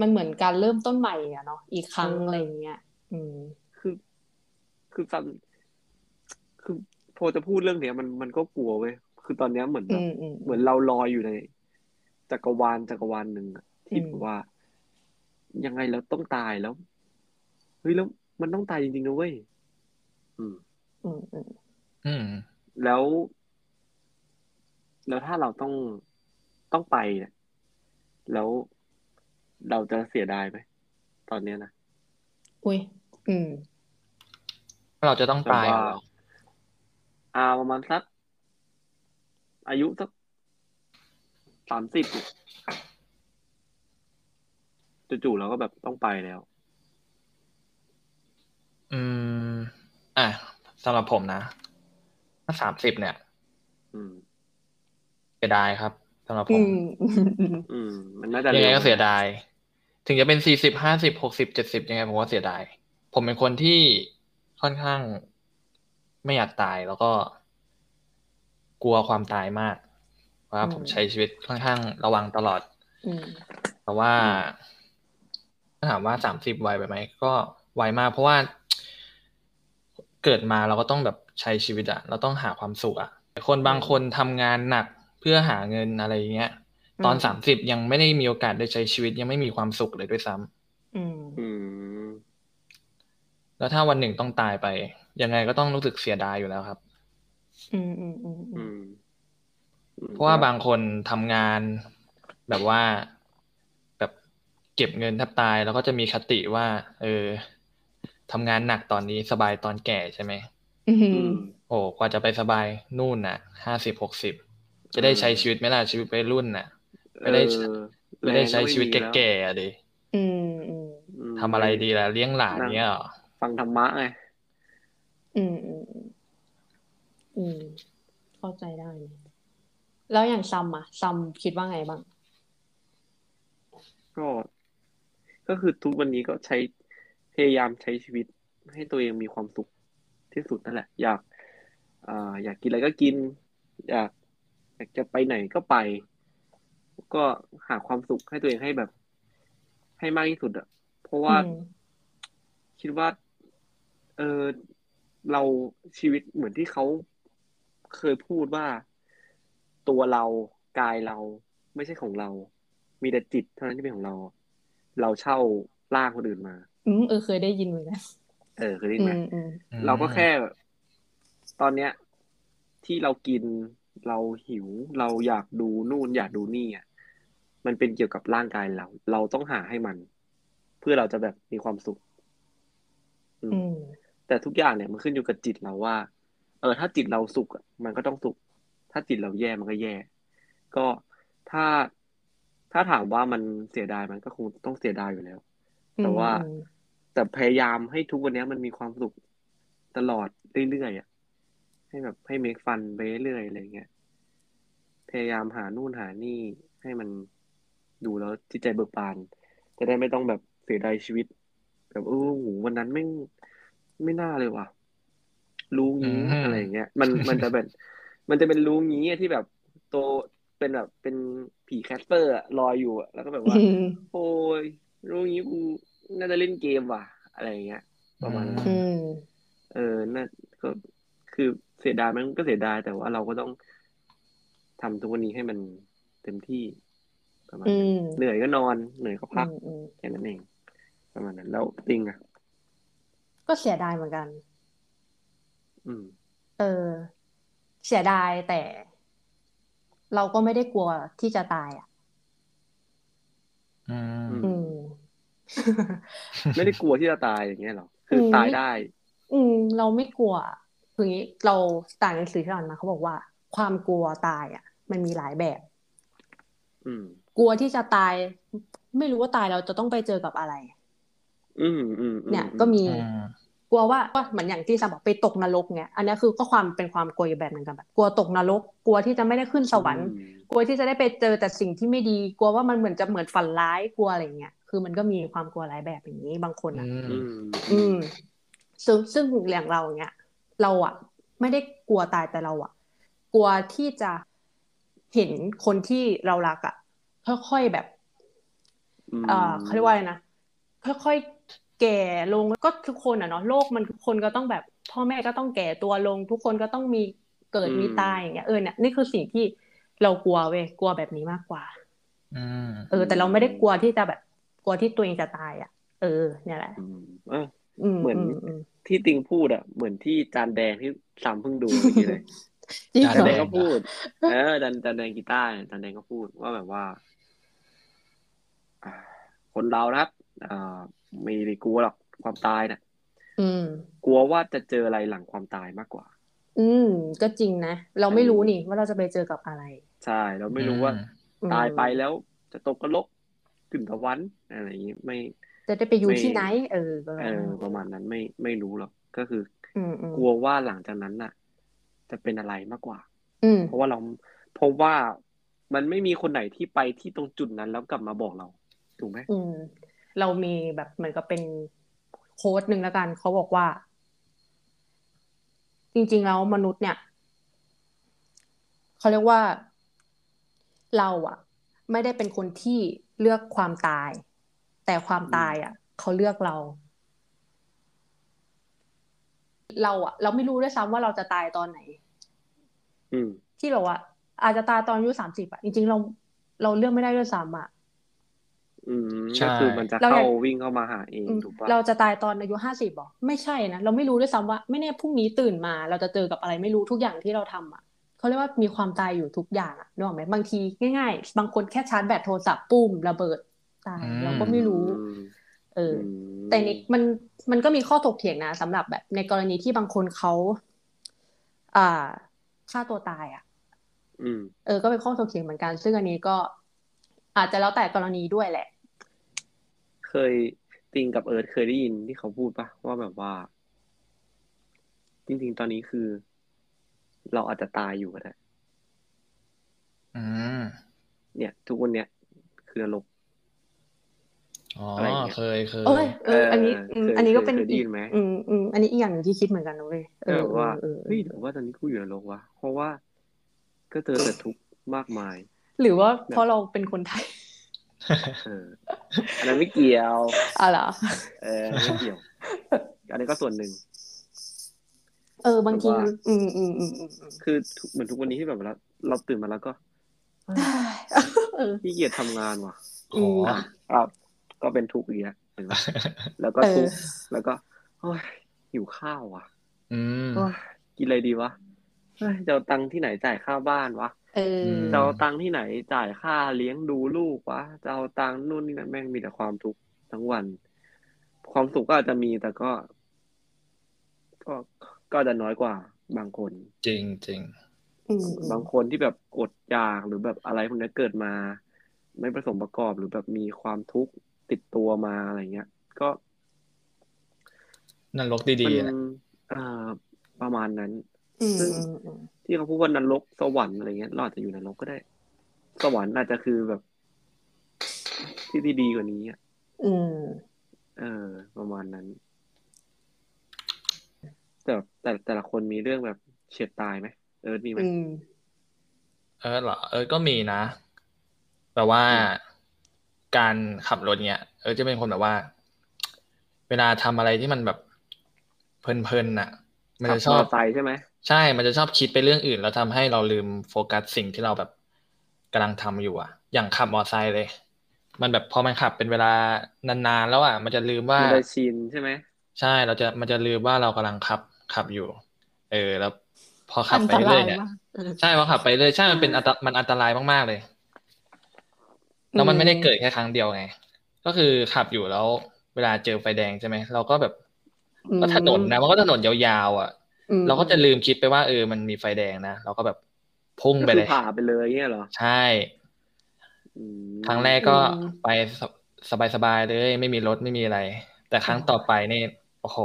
มันเหมือนการเริ่มต้นใหม่อะเนาะอีกครั้งเออออะไรอย่างเงี้ยอืม คือคือซัมคือพอจะพูดเรื่องเนี้ยมันมันก็กลัวเว้ยคือตอนเนี้ยเหมือนแบอืบมอืมเหมือนเราลอยอยู่ในจักรวาลจักรวาลหนึ่งอะที่อืมแบบว่า ยังไงเราต้องตายแล้วเฮ้ยแล้วมันต้องตายจริงๆนะเว้ยอืมอืม อืมอืมแล้ว แล้วถ้าเราต้องต้องไปเนี่ยแล้วเราจะเสียดายไหมตอนเนี้ยนะอุ้ยอืม เราจะต้องแบบตายว่าเหรออ่าประมาณสักอายุสักสามสิบเนี่ย จู่ๆเราก็แบบต้องไปแล้ว อืม อะสำหรับผมนะถ้าสามสิบเนี่ย อืมเสียดายครับสำหรับผอืมมอืมอืมอืม มันน่าจะยังไงร็วก็เสียดาย ถึงจะเป็นสี่สิบห้าสิบหกสิบเจ็ดสิบยังไงผมก็เสียดาย ผมเป็นคนที่ค่อนข้างไม่อยากตายแล้วก็ กลัวความตายมาก เพราะว่าผมใช้ชีวิตค่อนข้างระวังตลอดอืมแต่ว่า ถ้าถามว่าสามสิบไวไปไหมก็ไวมากเพราะว่า เกิดมาเราก็ต้องแบบใช้ชีวิตอะเราต้องหาความสุขอะคนบางคนทำงานหนักเพื่อหาเงินอะไรอย่างเงี้ย ตอนอืมสามสิบยังไม่ได้มีโอกาสได้ใช้ชีวิตยังไม่มีความสุขเลยด้วยซ้ำอืมอืมแล้วถ้าวันหนึ่งต้องตายไป ยังไงก็ต้องรู้สึกเสียดายอยู่แล้วครับ อืมอืมอืมอือืมมอืมเพราะว่าบางคนทำงานแบบว่าแบบ เก็บเงินแทบตาย แล้วก็จะมีคติว่า เออทำงานหนักตอนนี้สบายตอนแก่ใช่ไหมอือืมมโอ้กว่าจะไปสบายนู่นน่ะห้าสิบหกสิบจะได้ใช้อืมชีวิตไหมล่ะชีวิตวัยรุ่นน่ะไม่ได้เออไม่ได้ใช้แรงก็ชีวิตมีแล้วแก่ๆอะดิอืมอืมอืมทำอะไรดีล่ะเลี้ยงหลานนั่งเนี้ยเหรอฟังธรรมะไงอืมอืมอืมอืมเข้าใจได้เลยแล้วอย่างซัมอะซัมคิดว่าไงบ้างก็ ก็คือทุกวันนี้ก็ใช้พยายามใช้ชีวิตให้ตัวเองมีความสุขที่สุดนั่นแหละ อยากอ่าอยากกินอะไรก็กิน อยากอยากจะไปไหนก็ไป ก็หาความสุขให้ตัวเองให้แบบ ให้มากที่สุดอะเพราะว่าอืมคิดว่า เออเราชีวิตเหมือนที่เขาเคยพูดว่าตัวเรากายเราไม่ใช่ของเรา มีแต่จิตเท่านั้นที่เป็นของเรา เราเช่าร่างคนอื่นมา อืมเออเคยได้ยินเหมือนกันเออเคยได้ยินอืไหมมอืมเราก็แค่ตอนเนี้ย ที่เรากินเราหิวเราอยากดูนู่นอยากดูนี่อะมันเป็นเกี่ยวกับร่างกายเรา เราต้องหาให้มัน เพื่อเราจะแบบมีความสุขอืมอืมแต่ทุกอย่างเนี่ยมันขึ้นอยู่กับจิตเราว่า เออ ถ้าจิตเราสุขอะมันก็ต้องสุข ถ้าจิตเราแย่มันก็แย่ ก็ถ้า ถ้าถามว่ามันเสียดายมันก็คงต้องเสียดายอยู่แล้ว แต่ว่าอืมแต่พยายามให้ทุกวันเนี้ยมันมีความสุขตลอดเรื่อยๆอะให้แบบให้เมคฟันไปเรื่อยๆอะไรเงี้ยพยายามหานู่นหานี่ให้มันดูแล้วจิตใจเบิกบาน จะได้ไม่ต้องแบบเสียดายชีวิต แบบเออโหวันนั้นไม่งไม่น่าเลยว่ะรู้งี้อืมอะไรอย่างเงี้ย มันมันจะแบบมันจะเป็นรู้งี้อะที่แบบโต เป็นแบบเป็นผีแคสเปอร์อะลอยอยู่อะแล้วก็แบบว่าอืมโอ้ยรู้งี้กูน่าจะเล่นเกมว่ะ อะไรอย่างเงี้ย ประมาณนั้นอืมเออน่าก็คือเสียดายมันก็เสียดายแต่ว่าเราก็ต้องทำทุกวันนี้ให้มันเต็มที่ประมาณอืนั้นมเหนื่อยก็นอนเหนื่อยก็พักอืมอืมแค่นั้นเอง ประมาณนั้น แล้วติงอะก็เสียดายเหมือนกัน อืม เออ เสียดายแต่ เราก็ไม่ได้กลัวที่จะตายอะอืมอืมไม่ได้กลัวที่จะตายอย่างเงี้ยหรอคือมตายได้ อืม เราไม่กลัวคืออย่างนี้เราต่างหนังสือที่อ่านมาเขาบอกว่า ความกลัวตายอะ มันมีหลายแบบ อืม กลัวที่จะตาย ไม่รู้ว่าตายเราจะต้องไปเจอกับอะไร อืมอืมอืมเนี่ย ก็มีอืม กลัวว่าว่าเหมือนอย่างที่ซาบอกไปตกนรกเนี่ยอันนี้คือก็ความเป็นความกลัวอีกแบบหนึ่งกันแบบ กลัวตกนรก กลัวที่จะไม่ได้ขึ้นสวรรค์อืมกลัวที่จะได้ไปเจอแต่สิ่งที่ไม่ดี กลัวว่ามันเหมือนจะเหมือนฝันร้ายกลัวอะไรเงี้ยคือมันก็มีความกลัวหลายแบบอย่างนี้บางคนอะ อืมอืมซึ่งซึ่งอย่างเราเนี้ยเราอะ ไม่ได้กลัวตายแต่เราอะ กลัวที่จะเห็นคนที่เรารักอะค่อยๆแบบมเอ่อเขาเรียกว่าอะไรนะค่อยๆ แก่ลงก็ทุกคนอะเนาะโลกมันทุกคนก็ต้องแบบพ่อแม่ก็ต้องแก่ตัวลง ทุกคนก็ต้องมีเกิดมีตายอย่างเงี้ยเออเนี่ยนี่คือสิ่งที่เรากลัวเว้ยกลัวแบบนี้มากกว่าอืมเออ แต่เราไม่ได้กลัวที่จะแบบกลัวที่ตัวเองจะตายอะ เออ เนี่ยแหละอืมเอออืมเหมือนอืมอืมที่ติงพูดอะ เหมือนที่จานแดงที่ซ้ำเพิ่งดูเมื่อกี้เลยจริงจานเหรจานอแดงก็พูดเออจานจานแดงกีตาร์เนี่ยจานแดงก็พูดว่าแบบว่าอ่าคนเรานะครับอ่า ไม่ได้กลัวหรอกความตายน่ะอืมกลัวว่าจะเจออะไรหลังความตายมากกว่า อืม ก็จริงนะ เราไม่รู้นี่ว่าเราจะไปเจอกับอะไร ใช่ เราไม่รู้ว่าอืมตายไปแล้วจะตกกระลกขึ้นสวรรค์อะไรอย่างนี้ไม่ จะได้ไปอยู่ไม่ที่ไหน เออประมาเอณอนั้นประมาณนั้นไม่ไม่รู้หรอกก็คืออืมอืมกลัวว่าหลังจากนั้นน่ะ จะเป็นอะไรมากกว่า อืมเพราะว่าเราเพราะว่ามันไม่มีคนไหนที่ไปที่ตรงจุดนั้นแล้วกลับมาบอกเราถูกไหมอืม เรามีแบบเหมือนกับเป็นโค้ดหนึ่งแล้วกัน เขาบอกว่า จริง ๆ แล้วมนุษย์เนี่ยเขาเรียกว่า เราอะไม่ได้เป็นคนที่เลือกความตาย แต่ความตายอะเขาเลือกเรา เราอะเราไม่รู้ด้วยซ้ำว่าเราจะตายตอนไหนอืมที่แบบว่าอาจจะตายตอนอายุสามสิบอะจริง ๆ เราเราเลือกไม่ได้ด้วยซ้ำอะ อืมใช่ก็คือมันจะเราอยากเข้าวิ่งเข้ามาหาเองอืมถูกปะเราจะตายตอนอายุห้าสิบหรอไม่ใช่นะเราไม่รู้ด้วยซ้ำว่า ไม่แน่พรุ่งนี้ตื่นมา เราจะเจอกับอะไรไม่รู้ทุกอย่างที่เราทำอะเขาเรียกว่ามีความตายอยู่ทุกอย่างอะนึกออกไหมบางทีง่าย ๆ บางคนแค่ชาร์จแบตโทรศัพท์ปุ้มระเบิดตายอืมเราก็ไม่รู้อืมเอออมแต่นี่มันมันก็มีข้อถกเถียงนะสำหรับแบบในกรณีที่บางคนเขาอ่าฆ่าตัวตายอะอืมเออ ก็เป็นข้อถกเถียงเหมือนกัน ซึ่งอันนี้ก็ อาจจะแล้วแต่กรณีด้วยแหละ เคยติงกับเอิร์ธเคยได้ยินที่เขาพูดปะว่าแบบว่า จริง ๆ ตอนนี้คือ เราอาจจะตายอยู่ก็ได้อืมเนี่ย ทุกวันเนี้ยคือนรกอ๋ออะไรอย่างเงี้ยเคยเคยเอ้ยเออ อันนี้เอออืมเคยอันนี้ก็เป็นเคยได้อียิกนไหมอืมอืมอันนี้อีกอย่างหนึ่งที่คิดเหมือนกันนะเว้ยเออว่าเออเอเฮ้ยอหรือว่าตอนนี้กูอยู่ในโลกวะเพราะว่า ก็เจอแต่ทุกข์มากมาย หรือว่าเพราะเราเป็นคนไทยเอออันนั้นไม่เกี่ยวอะเหรอเออไม่เกี่ยว อันนี้ก็ส่วนหนึ่ง เออบางทีแบบว่าอืมอืมอืมอืมอืมคือทุกเหมือนทุกวันนี้ที่แบบเราเราตื่นมาแล้วก็เออขี้เกียจทำงานว่ะอืมอะอะก็เป็นทุกข์อีกแล้วเห็นปะแล้วก็เออทุกข์แล้วก็โอ้ยหิวข้าวว่ะ อืมโอ้ยกินอะไรดีวะเฮ้ยจะเอาตังค์ที่ไหนจ่ายค่าบ้านวะ เออมจะเอาตังค์ที่ไหนจ่ายค่าเลี้ยงดูลูกวะจะเอาตังค์นู่นนี่นั่นแม่งมีแต่ความทุกข์ทั้งวัน ความสุขก็อาจจะมีแต่ก็ ก็ก็จะน้อยกว่า บางคน จริงจริงอืมบางคนที่แบบอดอยากหรือแบบอะไรพวกนี้เกิดมา ไม่ประสมประกอบหรือแบบมีความทุกข์ติดตัวมาอะไรเงี้ย ก็นรกมัดีนๆอะอ่าประมาณนั้นอืมซึ่งอืมอืม ที่เขาพูดว่านรกสวรรค์อะไรเงี้ยเราอาจจะอยู่นรกก็ได้ สวรรค์อาจจะคือแบบ ที่ที่ดีกว่านี้อะอืมเออ ประมาณนั้น แต่แต่แต่ละคนมีเรื่องแบบเฉียดตายไหมเออมีไหมอืมเออเหรอเออก็มีนะแบบว่าการขับรถเนี่ยเออจะเป็นคนแบบว่า เวลาทำอะไรที่มันแบบเพลินๆน่ะ มันขับจะชมออบเตอร์ไซค์ใช่ไหม ใช่ มันจะชอบคิดไปเรื่องอื่น แล้วทำให้เราลืมโฟกัสสิ่งที่เราแบบกำลังทำอยู่อะ อย่างขับมอไซค์เลย มันแบบพอมันขับเป็นเวลานานๆแล้วอะ มันจะลืมว่ามันจะชินใช่ไหม ใช่ เราจะมันจะลืมว่าเรากำลังขับขับอยู่ เออ แล้วพอขัอับนไปตราเรื่อยยเนี่ยมากเออใช่พอขับไปเรื่อยใช่ มันเป็นอันตมันอันตรายมากๆเลย แล้วมันไม่ได้เกิดแค่ครั้งเดียวไง ก็คือขับอยู่แล้ว เวลาเจอไฟแดงใช่ไหม เราก็แบบอืมก็ถนนนะมันก็ถนนยาวๆอะอืม เราก็จะลืมคิดไปว่าเออมันมีไฟแดงนะเราก็แบบพุ่งก็ไปคืเลอยผ่คือผ่าไปเลยเงี้ยเหรอใช่อืมครั้งแรกก็ไปสบายๆเลย ไม่มีรถไม่มีอะไร แต่ครั้งต่อไปนี่โอ้โห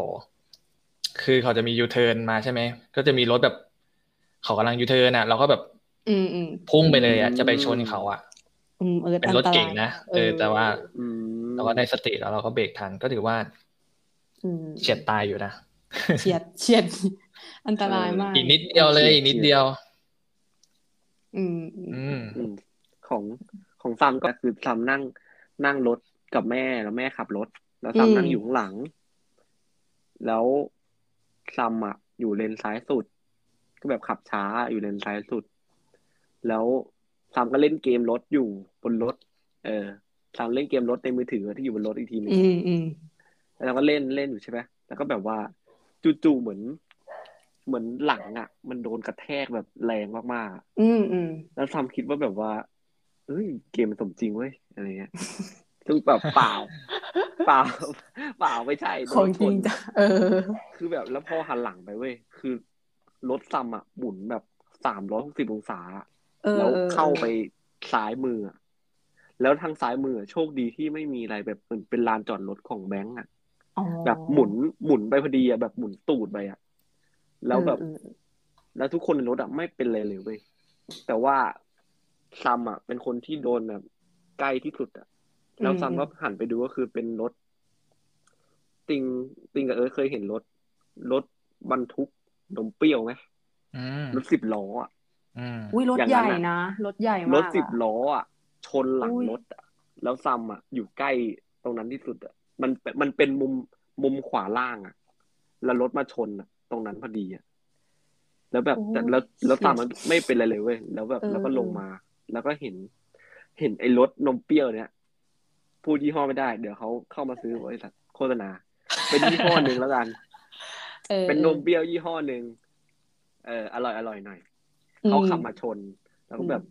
คือเขาจะมียูเทิร์นมาใช่ไหมก็จะมีรถแบบ เขากำลังยูเทิร์นอะ เราก็แบบอืมอืมพุ่งไปเลยอะจะไปชนเขาอะอืมเออเป็นรถเก่งนะเออ แต่ว่าอืมเราก็ได้สติแล้วเราก็เบรกทันก็ถือว่าอืมเฉียดตายอยู่นะเฉียดเฉียด อันตรายมาก อีกนิดเดียวเลยอีกนิดเดียวอืมอืมอืมอืมของของซัมก็คือซัมนั่ง นั่งรถกับแม่แล้วแม่ขับรถ แล้วซัมนั่งอยู่ข้างหลัง แล้วซัมอะ อยู่เลนซ้ายสุด ก็แบบขับช้าอยู่เลนซ้ายสุด แล้วซัมก็เล่นเกมรถอยู่บนรถ เออซัมเล่นเกมรถในมือถือที่อยู่บนรถอีกทีหนึงอืมอืมแล้วเราก็เล่นเล่นอยู่ใช่ไหมแล้วก็แบบว่าจู่ๆเหมือน เหมือนหลังอะ มันโดนกระแทกแบบแรงมากๆอะอืมอืมแล้วซัมคิดว่าแบบว่าเอ้ยเกมมันสมจริงเว้ยอะไรเงี้ยซึ่งแบบเปล่า เปล่า เปล่าไม่ใช่โดของนจริงชนจ้ะเออ คือแบบแล้วพอหันหลังไปเว้ยคือรถซัมอะหมุนแบบสามร้อยหกสิบองศาเออแล้วออเข้าไปซ้ายมืออะแล้วทางซ้ายมืออะโชคดีที่ไม่มีอะไรแบบเหมือนเป็นลานจอดรถของแบงก์อะอ๋อแบบหมุนหมุนไปพอดีอะแบบหมุนตูดไปอะ แล้วแบบอืมอืมแล้วทุกคนในรถอะไม่เป็นไรเลยเว้ยแต่ว่าซัมอะ เป็นคนที่โดนแบบใกล้ที่สุดอะ แล้วซัมก็หันไปดูก็คือเป็นรถ ติงติงกับเอิร์ธเคยเห็นรถ รถบรรทุกนมเปรี้ยวไหมอืมรถสิบล้ออะอืมอุ้ยรถอย่างใหนั้ญ่นอะนะรถใหญ่มากรถสิบอะล้ออะ ชนหลังอุ้ยรถอะ แล้วซัมอะ อยู่ใกล้ตรงนั้นที่สุดอะ มันมันเป็นมุมมุมขวาล่างอะ แล้วรถมาชนอะ ตรงนั้นพอดีอะแล้วแบบแต่แล้วแล้วซัมมันไม่เป็นอะไรเลยเว้ยแล้วแบบแล้วก็ลงมา แล้วก็เห็น เห็นไอ้รถนมเปรี้ยวเนี่ยพูดยี่ห้อไม่ได้ เดี๋ยวเขาเข้ามาซื้อบริษัทโฆษณา เป็นยี่ห้อหนึ่งแล้วกันออเป็นนมเปรี้ยวยี่ห้อหนึ่งเอออร่อยอร่อยหน่อยอืมเขาขับมาชน แล้วก็อืมแบบ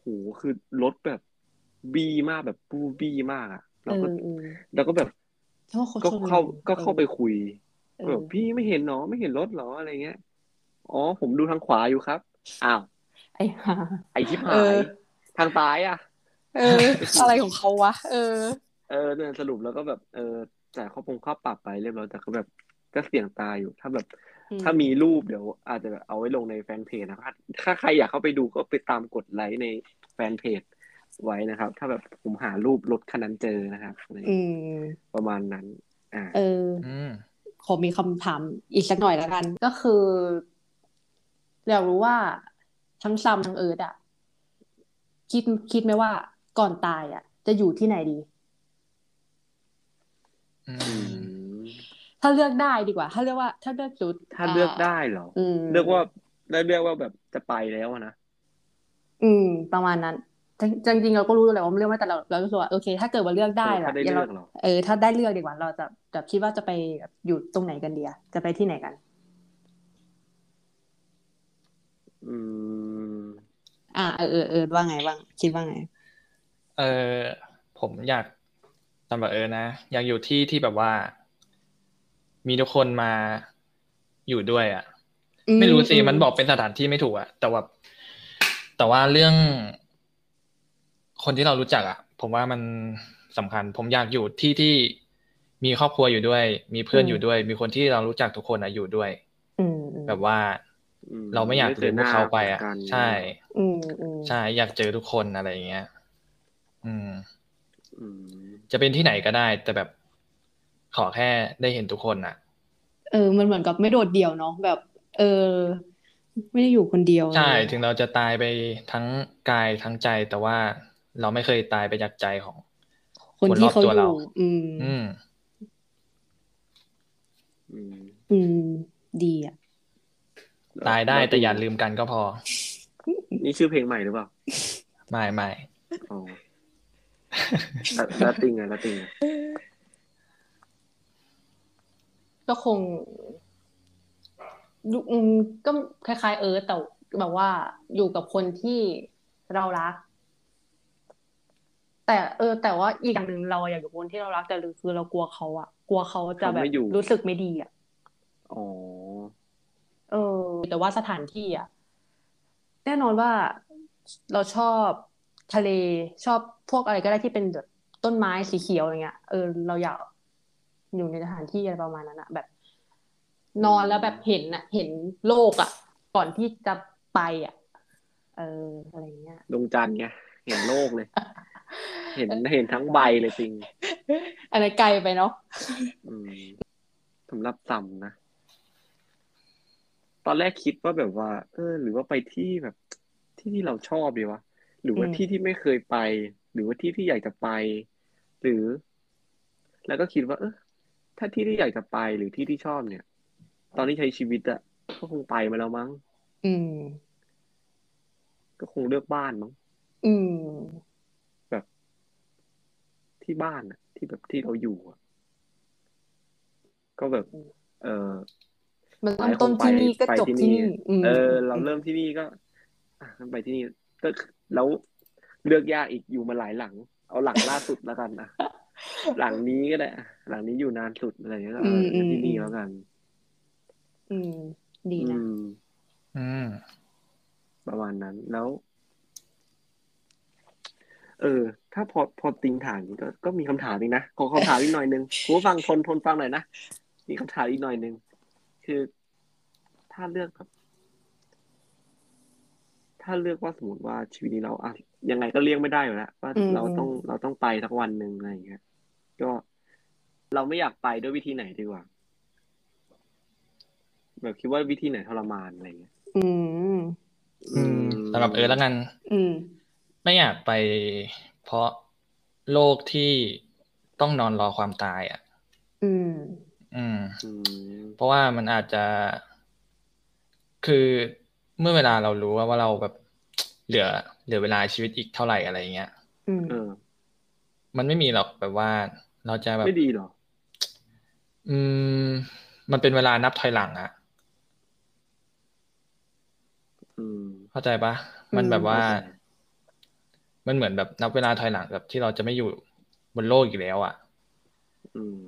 โหคือรถแบบบีมากแบบปูบี้มากอะแล้วก็เออเออแล้วก็แบบเพราะว่าเขาก็ชนเข้าแรงก็เข้าไปคุยเออ แบบพี่ไม่เห็นเนาะไม่เห็นรถเหรออะไรเงี้ยอ๋อผมดูทางขวาอยู่ครับอ้าวไอ้ห่าไอชิบเอหายอทางซ้ายอะ เออ อะไรของเขาวะเออ เออเนี่ยสรุปแล้วก็แบบเออจ่ายข้อปงค่าปรับไปเรียบร้อยแต่ก็แบบก็เสี่ยงตายอยู่ ถ้าแบบอืมถ้ามีรูปเดี๋ยว อาจจะแบบเอาไว้ลงในแฟนเพจนะครับถ้าใครอยากเข้าไปดูก็ไปตามกดไลค์ในแฟนเพจไว้นะครับ ถ้าแบบผมหารูปรถคันนั้นเจอนะครับอะไรอืมประมาณนั้น อ่า เอออืม ขอมีคำถามอีกสักหน่อยแล้วกัน ก็คืออยากรู้ว่าทั้งซัมทั้งเอิร์ดอะคิดคิดไหมว่าก่อนตายอะจะอยู่ที่ไหนดีอือืมมถ้าเลือกได้ดีกว่า ถ้าเลือกว่า ถ้าเลือกจุด ถ้าเลือกได้เหรออืมเลือกว่าแล้วเลือกว่าแบบจะไปแล้วอะนะอืม ประมาณนั้น จริงจริงๆเราก็รู้แหละว่ามันเลือกไม่แต่เราเรารู้สึกว่าโอเค ถ้าเกิดว่าเลือกได้เออล่ะถ้าได้อย่าเลืเราอกเหรอเออถ้าได้เลือกดีกว่าเราจะแบบคิดว่าจะไปแบบอยู่ตรงไหนกันดีอะจะไปที่ไหนกัน อืม อ่าเออเออเออว่าไงบ้างคิดว่าไง เออผมอยากสำหรับเออนะอยากอยู่ที่ที่แบบว่า มีทุกคนมาอยู่ด้วยอะอืมไม่รู้สิอืมมันบอกเป็นสถานที่ไม่ถูกอะ แต่ว่าแต่ว่าเรื่อง คนที่เรารู้จักอะ ผมว่ามันสำคัญ ผมอยากอยู่ที่ที่มีครอบครัวอยู่ด้วย มีเพื่อนอยู่ด้วย มีคนที่เรารู้จักทุกคนอะอยู่ด้วยอืมอืมแบบว่าอืมเราไม่อยากไม่เจลือมหพวน้ากเขาไปอะกันใช่อืมอืมใช่อยากเจอทุกคนอะไรอย่างเงี้ยอืมอืมจะเป็นที่ไหนก็ได้ แต่แบบขอแค่ได้เห็นทุกคนอะ เออ มันเหมือนกับไม่โดดเดี่ยวเนาะแบบ เออ ไม่ได้อยู่คนเดียวใช่อะไรอย่างถึเงี้ยงเราจะตายไปทั้งกายทั้งใจแต่ว่า เราไม่เคยตายไปจากใจของ คนคนรที่อบเขาตัวอเรายู่อืมอืมอืม อืม ดีอะ ตายได้แล้วแต่อย่าลืมกันก็พอ นี่ชื่อเพลงใหม่หรือเปล่า ไม่ไม่อ๋อแล้วแล้วติงอะแล้วติงอะก็คงดูอืมก็คล้ายๆ เออแต่แบบว่าอยู่กับคนที่เรารัก แต่เออ แต่ว่าอีกอย่างหนึ่งเราอยากอยู่กับคนที่เรารักแต่คือเรากลัวเขาอะกลัวเขาจะแบบรู้สึกไม่ดีอะอ๋อเออ แต่ว่าสถานที่อะแน่นอนว่าเราชอบทะเลชอบพวกอะไรก็ได้ที่เป็นแบบต้นไม้สีเขียวอย่างเงี้ยเออเราอยากอยู่ในสถานที่อะไรประมาณนั้นอะแบบ นอนแล้วแบบเห็นอะเห็นโลกอะก่อนที่จะไปอะเอออะไรเงี้ยดวงจันทร์ไงเห็นโลกเลย เห็นเห็นทั้งใบเลยติง อะไรไกลไปเนาะอืมสำหรับต่ำนะ ตอนแรกคิดว่าแบบว่า เออ หรือว่าไปที่แบบ ที่ที่เราชอบดีวะ หรือว่าอืมที่ที่ไม่เคยไป หรือว่าที่ที่อยากจะไป หรือ แล้วก็คิดว่า เออถ้าที่ที่อยากจะไปหรือที่ที่ชอบเนี่ย ตอนที่ใช้ชีวิตอะก็คงไปมาแล้วมั้ง อืม ก็คงเลือกบ้านมั้ง อืมแบบ ที่บ้านอะที่แบบที่เราอยู่อะก็แบบ เออมันเริ่มต้นที่นี่ก็จบที่นี่อืมเออ เราเริ่มที่นี่ก็อะงั้นไปที่นี่ก็แล้วเลือกยากอีกอยู่มาหลายหลัง เอาหลังล่าสุดแล้วกันนะหลังนี้ก็ได้อะหลังนี้อยู่นานสุดอะไรอย่างเงี้ยก็เอองั้นที่นี่แล้วกัน อืม ดีอืนะมอืมประมาณนั้นแล้ว เออ ถ้าพอพอติงถามนี้ก็ก็มีคำถามอีกนะขอคำถามอีกหน่อยนึงคุณผู้ฟังทนทนฟังหน่อยนะมีคำถามอีกหน่อยนึงคือ ถ้าเลือกแบบถ้าเลือกว่าสมมติว่าชีวิตนี้เราอะยังไงก็เลี่ยงไม่ได้อยู่แล้วว่าอืมเราต้องเราต้องไปสักวันหนึ่งอะไรอย่างเงี้ยก็เราไม่อยากไปด้วยวิธีไหนดีกว่าแบบคิดว่าวิธีไหนทรมานอะไรอย่างเงี้ยอืม อืมสำหรับเออแล้วกัน อืม ไม่อยากไปเพราะโลกที่ต้องนอนรอความตายอะอืมอืม อืม เพราะว่ามันอาจจะ คือเมื่อเวลาเรารู้ว่าว่าเราแบบเหลือ เหลือเวลาชีวิตอีกเท่าไหร่อะไรเงี้ย อืมเออมันไม่มีหรอกแบบว่า เราจะแบบไม่ดีเหรอ อืม มันเป็นเวลานับถอยหลังอะอืมเข้าใจปะ มันแบบว่าเข้าใจ มันเหมือนแบบนับเวลาถอยหลังแบบที่เราจะไม่อยู่บนโลกอีกแล้วอะอืม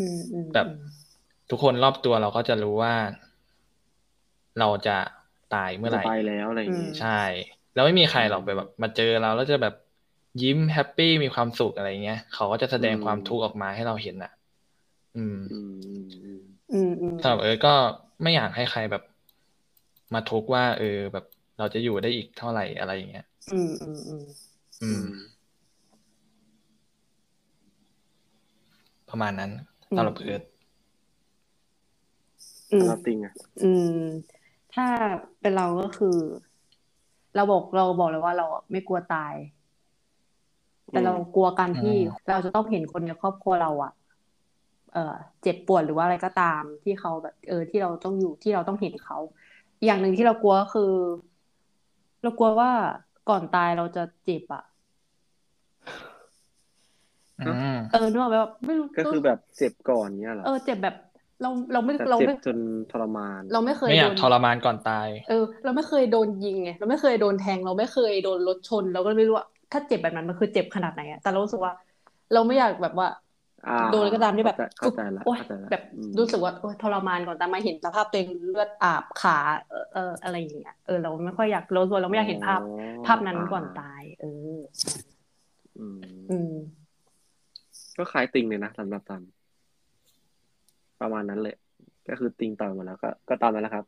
อืมอืมแบบทุกคนรอบตัวเราก็จะรู้ว่า เราจะตายเมื่อไหจะร่ไปแล้วอะไรอย่างงี้ใช่ แล้วไม่มีใครหรอกไปแบบ มาเจอเราแล้วจะแบบยิ้มแฮปปี้มีความสุขอะไรเงี้ยเขาก็จะแสดงความทุกข์ออกมาให้เราเห็นอะ อืมอืมอืมอืมอืมอืมสำหรับเออก็ไม่อยากให้ใครแบบ มาทุกข์ว่า เออ แบบเราจะอยู่ได้อีกเท่าไหร่อะไรอย่างเงี้ย อืมอืมอืมอืม ประมาณนั้นสำหรับเอิร์ธอืมสำหรับติงอะอืม ถ้าเป็นเราก็คือ เราบอกเราบอกเลยว่าเราอะไม่กลัวตาย แต่เรากลัวการที่เราจะต้องเห็นคนในครอบครัวเราอะเออเจ็บปวดหรือว่าอะไรก็ตาม ที่เขาแบบ เออ ที่เราต้องอยู่ที่เราต้องเห็นเขา อย่างหนึ่งที่เรากลัวก็คือ เรากลัวว่า ก่อนตายเราจะเจ็บอะอืมเออนึกออกไหมแบบไม่รู้ก็คือแบบเจ็บก่อนเนี้ยเหรอเออเจ็บแบบเราเราไม่แต่เราเจ็บไม่จนทรมาน เราไม่เคยไม่อโดยากนทรมานก่อนตาย เออ เราไม่เคยโดนยิงไงเราไม่เคยโดนแทง เราไม่เคยโดนรถชน เราก็ไม่รู้ว่าถ้าเจ็บแบบนั้นมันคือเจ็บขนาดไหนอะแต่เรารู้สึกว่า เราไม่อยากแบบว่าอ่า โดนก็ตามที่แบบเข้าใจละโอ๊ยเข้าใจละแบบอืมรู้สึกว่าโอ๊ยทรมานก่อนแต่มาเห็นสภาพตัวเองเลือดอาบขาเออเอออะไรอย่างเงี้ยเออเราไม่ค่อยอยากเราส่วนเราไม่อยากเห็นภาพอ๋อภาพนั้นก่อนตาย เอออืมอืมก็คล้ายติงเลยนะสำหรับตามประมาณนั้นเลย ก็คือติงต่อยหมดแล้วก็ก็ตามนั้นแหละครับ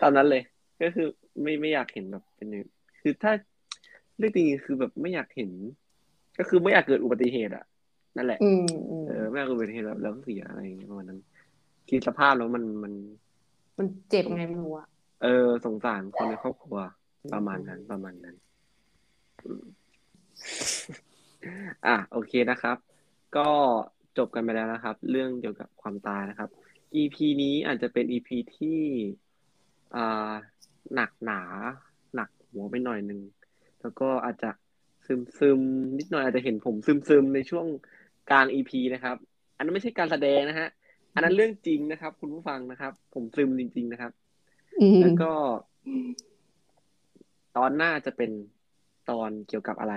ตามนั้นเลย ก็คือไม่ไม่อยากเห็นแบบเป็นอย่างคือถ้าเรื่องจริงๆคือแบบไม่อยากเห็น ก็คือไม่อยากเกิดอุบัติเหตุอะ นั่นแหละอืมอืมเออไม่อยากเกิดอุบัติเหตุแบบแล้วเสียอะไรอย่างเงี้ยประมาณนั้นคิดสภาพแล้วมันมัน มันเจ็บไงไม่รู้อะเออสงสารคนในครอบครัว ประมาณนั้นประมาณนั้นอืมอะโอเคนะครับ ก็จบกันไปแล้วนะครับ เรื่องเกี่ยวกับความตายนะครับ EP นี้อาจจะเป็น EP ที่อ่าหนักหนา หนักหัวไปหน่อยหนึ่งแล้วก็อาจจะ ซึมซึมๆนิดหน่อยอาจจะเห็นผมซึมซึมๆในช่วงกลาง EP นะครับ อันนั้นไม่ใช่การแสดงนะฮะ อันนั้นเรื่องจริงนะครับ คุณผู้ฟังนะครับ ผมซึมจริง ๆนะครับอืมแล้วก็ ตอนหน้าจะเป็นตอนเกี่ยวกับอะไร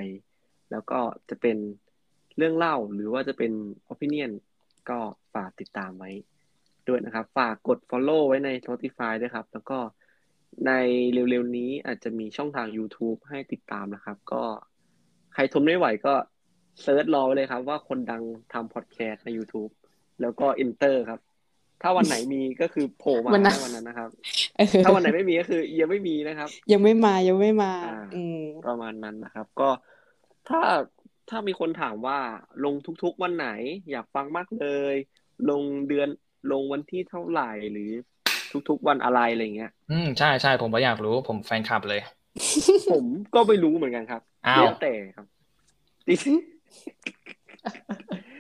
แล้วก็จะเป็นเรื่องเล่าหรือว่าจะเป็น opinion ก็ฝากติดตามไว้ด้วยนะครับ ฝากกด follow ไว้ใน Spotify ด้วยครับ แล้วก็ในเร็วๆนี้อาจจะมีช่องทาง YouTube ให้ติดตามนะครับ ก็ ใครทนไม่ไหวก็เซิร์ชรอไว้เลยครับ ว่าคนดังทำพอดแคสต์ใน YouTube แล้วก็ enter ครับ ถ้าวันไหนมีก็คือโผล่มาวันนั้นในวันนั้นนะครับเออถ้าวันไหนไม่มีก็คือ ยังไม่มีนะครับ ยังไม่มายังไม่มาอ่าอืมประมาณนั้นนะครับ ก็ถ้าถ้ามีคนถามว่าลงทุกๆวันไหน อยากฟังมากเลย ลงเดือนลงวันที่เท่าไหร่หรือทุกๆวันอะไรอะไรเงี้ย อืมใช่ใช่ผมก็อยากรู้ ผมแฟนคลับเลย ผมก็ไม่รู้เหมือนกันครับอ้าวแล้วแต่ครับจริง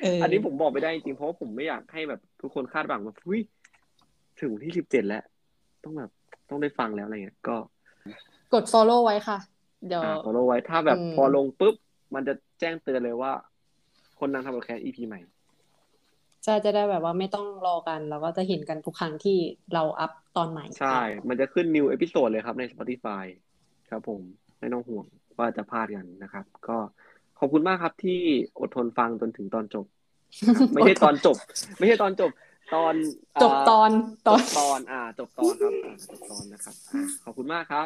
เอออันนี้ผมบอกไม่ได้จริงๆเพราะว่าผมไม่อยากให้แบบทุกคนคาดหวังว่าอุ้ยถึงวันที่สิบเจ็ดแล้ว ต้องแบบต้องได้ฟังแล้วอะไรเงี้ยก็ กด follow ไว้ค่ะ เดี๋ยวอ่า follow ไว้ถ้าแบบอืมพอลงปุ๊บ มันจะแจ้งเตือนเลยว่า คนดังทำโปรแคส EP ใหม่จะจะได้แบบว่าไม่ต้องรอกันเราก็จะเห็นกันทุกครั้งที่เราอัพตอนใหม่ ใช่ มันจะขึ้น new episode เลยครับใน Spotify ครับผมไม่ต้องห่วงว่าจะพลาดกันนะครับ ก็ขอบคุณมากครับที่อดทนฟังจนถึงตอนจบนะครับไม่ใช่ตอนจบ ไม่ใช่ตอนจบ ตอนจบตอนตตออนนตอนอ่า จบตอนครับอ่าจบตอนนะครับอ่าขอบคุณมากครับ